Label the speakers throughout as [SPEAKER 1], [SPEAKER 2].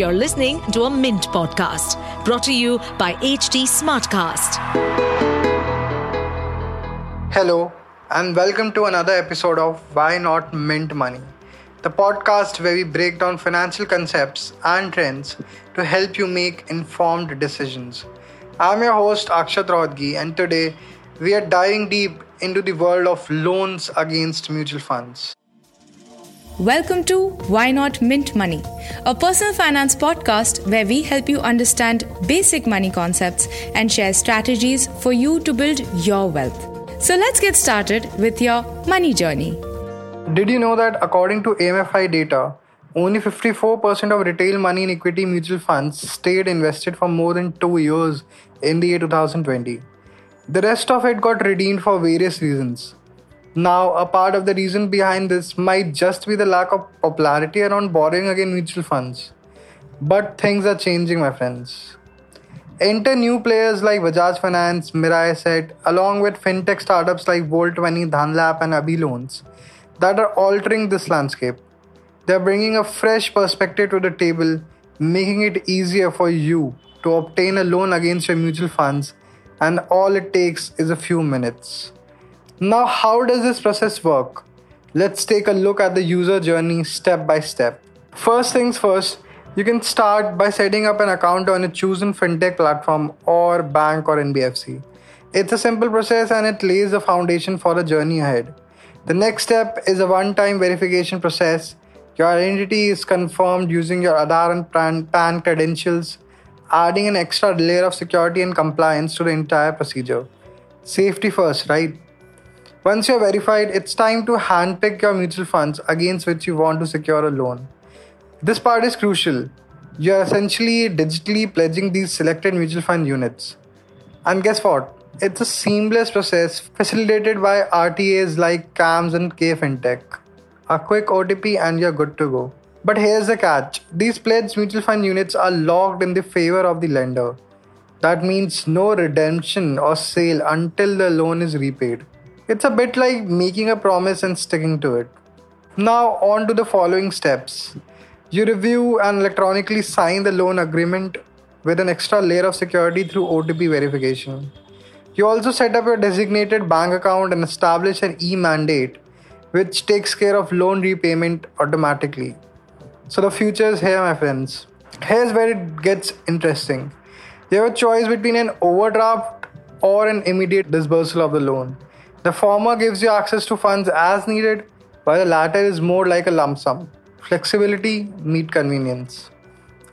[SPEAKER 1] You're listening to a Mint podcast brought to you by HT Smartcast.
[SPEAKER 2] Hello, and welcome to another episode of Why Not Mint Money, the podcast where we break down financial concepts and trends to help you make informed decisions. I'm your host Akshat Rohatgi, and today we are diving deep into the world of loans against mutual funds.
[SPEAKER 3] Welcome to Why Not Mint Money, a personal finance podcast where we help you understand basic money concepts and share strategies for you to build your wealth. So let's get started with your money journey.
[SPEAKER 2] Did you know that according to AMFI data, only 54% of retail money in equity mutual funds stayed invested for more than two years in the year 2020? The rest of it got redeemed for various reasons. Now, a part of the reason behind this might just be the lack of popularity around borrowing against mutual funds. But things are changing, my friends. Enter new players like Bajaj Finance, Mirae Asset, along with fintech startups like Volt20, Dhanlap, and Abhi Loans that are altering this landscape. They're bringing a fresh perspective to the table, making it easier for you to obtain a loan against your mutual funds, and all it takes is a few minutes. Now, how does this process work? Let's take a look at the user journey step by step. First things first, you can start by setting up an account on a chosen fintech platform or bank or NBFC. It's a simple process and it lays the foundation for the journey ahead. The next step is a one time verification process. Your identity is confirmed using your Aadhaar and PAN credentials, adding an extra layer of security and compliance to the entire procedure. Safety first, right? Once you're verified, it's time to handpick your mutual funds against which you want to secure a loan. This part is crucial. You're essentially digitally pledging these selected mutual fund units. And guess what? It's a seamless process facilitated by RTAs like CAMS and KFintech. A quick OTP and you're good to go. But here's the catch these pledged mutual fund units are locked in the favor of the lender. That means no redemption or sale until the loan is repaid. It's a bit like making a promise and sticking to it. Now, on to the following steps. You review and electronically sign the loan agreement with an extra layer of security through OTP verification. You also set up your designated bank account and establish an e mandate, which takes care of loan repayment automatically. So, the future is here, my friends. Here's where it gets interesting. You have a choice between an overdraft or an immediate disbursal of the loan. The former gives you access to funds as needed, while the latter is more like a lump sum. Flexibility meet convenience.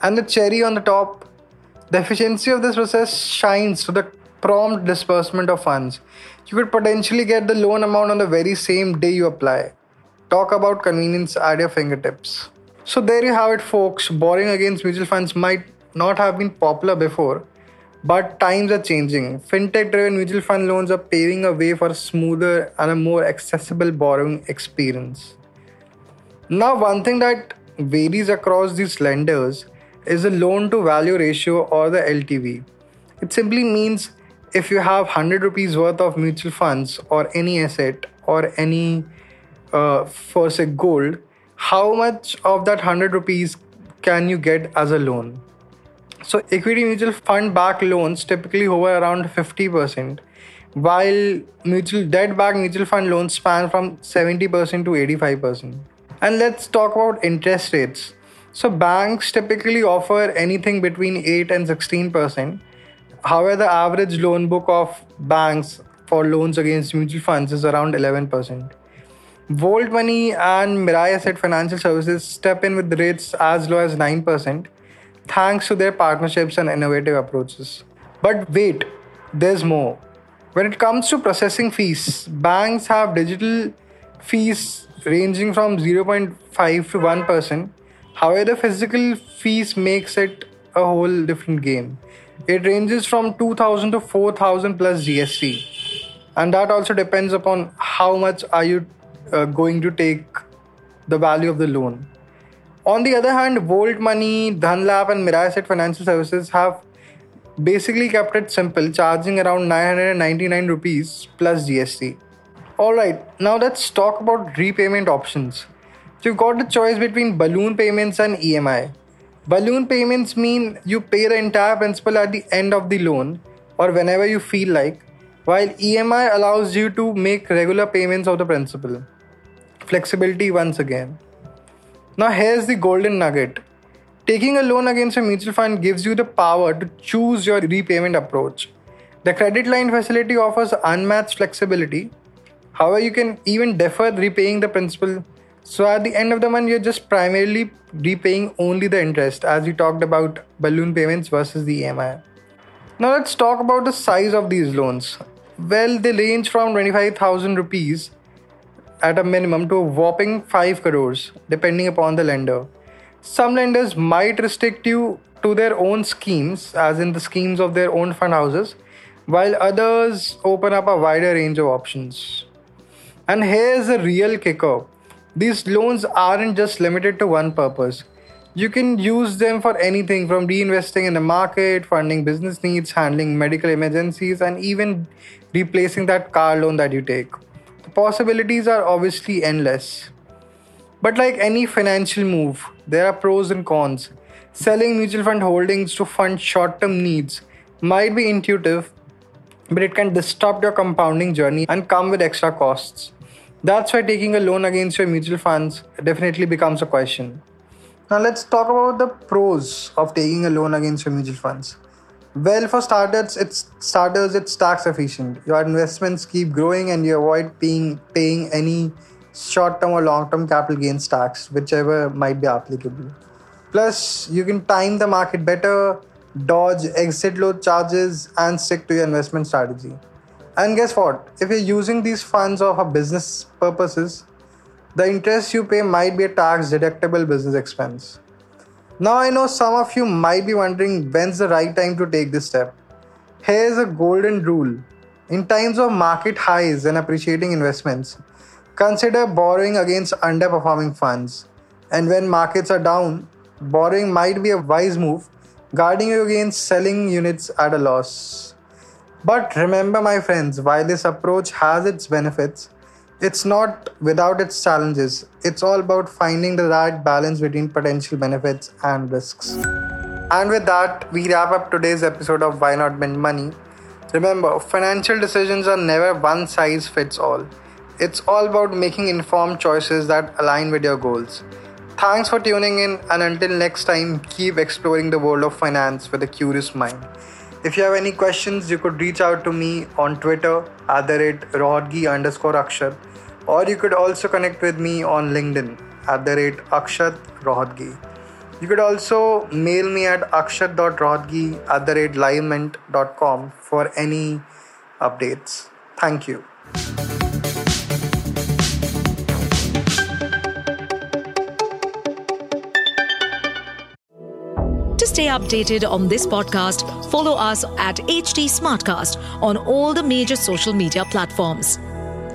[SPEAKER 2] And the cherry on the top, the efficiency of this process shines through the prompt disbursement of funds. You could potentially get the loan amount on the very same day you apply. Talk about convenience at your fingertips. So, there you have it, folks. Borrowing against mutual funds might not have been popular before, but times are changing. Fintech driven mutual fund loans are paving a way for a smoother and a more accessible borrowing experience. Now, one thing that varies across these lenders is the loan to value ratio or the LTV. It simply means if you have 100 rupees worth of mutual funds or any asset or any, uh, for say, gold, how much of that 100 rupees can you get as a loan? So, equity mutual fund backed loans typically hover around 50%, while mutual debt backed mutual fund loans span from 70% to 85%. And let's talk about interest rates. So, banks typically offer anything between 8 and 16%. However, the average loan book of banks for loans against mutual funds is around 11%. Volt20 and Mirae Asset Financial Services step in with rates as low as 9%, thanks to their partnerships and innovative approaches. But wait, there's more. When it comes to processing fees, banks have digital fees ranging from 0.5 to 1%. However, physical fees makes it a whole different game. It ranges from 2000 to 4000 plus GST. And that also depends upon how much are you uh, going to take the value of the loan. On the other hand, Volt20, Dhanlap, and Mirae Asset Financial Services have basically kept it simple, charging around 999 rupees plus GST. Alright, now let's talk about repayment options. You've got the choice between balloon payments and EMI. Balloon payments mean you pay the entire principal at the end of the loan or whenever you feel like, while EMI allows you to make regular payments of the principal. Flexibility once again. Now, here's the golden nugget taking a loan against a mutual fund gives you the power to choose your repayment approach. The credit line facility offers unmatched flexibility. However, you can even defer repaying the principal. So, at the end of the month, you're just primarily repaying only the interest, as we talked about balloon payments versus the EMI. Now, let's talk about the size of these loans. Well, they range from 25,000 rupees at a minimum to a whopping 5 crores, depending upon the lender. Some lenders might restrict you to their own schemes, as in the schemes of their own fund houses, while others open up a wider range of options. And here's the real kicker these loans aren't just limited to one purpose. You can use them for anything from reinvesting in the market, funding business needs, handling medical emergencies, and even replacing that car loan that you take possibilities are obviously endless. But like any financial move, there are pros and cons. Selling mutual fund holdings to fund short term needs might be intuitive, but it can disrupt your compounding journey and come with extra costs. That's why taking a loan against your mutual funds definitely becomes a question. Now, let's talk about the pros of taking a loan against your mutual funds. Well, for starters, it's starters it's tax efficient. Your investments keep growing, and you avoid paying paying any short-term or long-term capital gains tax, whichever might be applicable. Plus, you can time the market better, dodge exit load charges, and stick to your investment strategy. And guess what? If you're using these funds for business purposes, the interest you pay might be a tax deductible business expense. Now, I know some of you might be wondering when's the right time to take this step. Here's a golden rule in times of market highs and appreciating investments, consider borrowing against underperforming funds. And when markets are down, borrowing might be a wise move, guarding you against selling units at a loss. But remember, my friends, while this approach has its benefits, it's not without its challenges. It's all about finding the right balance between potential benefits and risks. And with that, we wrap up today's episode of Why Not Mint Money. Remember, financial decisions are never one size fits all. It's all about making informed choices that align with your goals. Thanks for tuning in, and until next time, keep exploring the world of finance with a curious mind. If you have any questions, you could reach out to me on Twitter at the rate Rohatgi underscore Akshat or you could also connect with me on LinkedIn at the rate Akshat Rohatgi. You could also mail me at akshat.rohatgi at the rate livemint.com for any updates. Thank you.
[SPEAKER 1] To stay updated on this podcast, follow us at HT Smartcast on all the major social media platforms.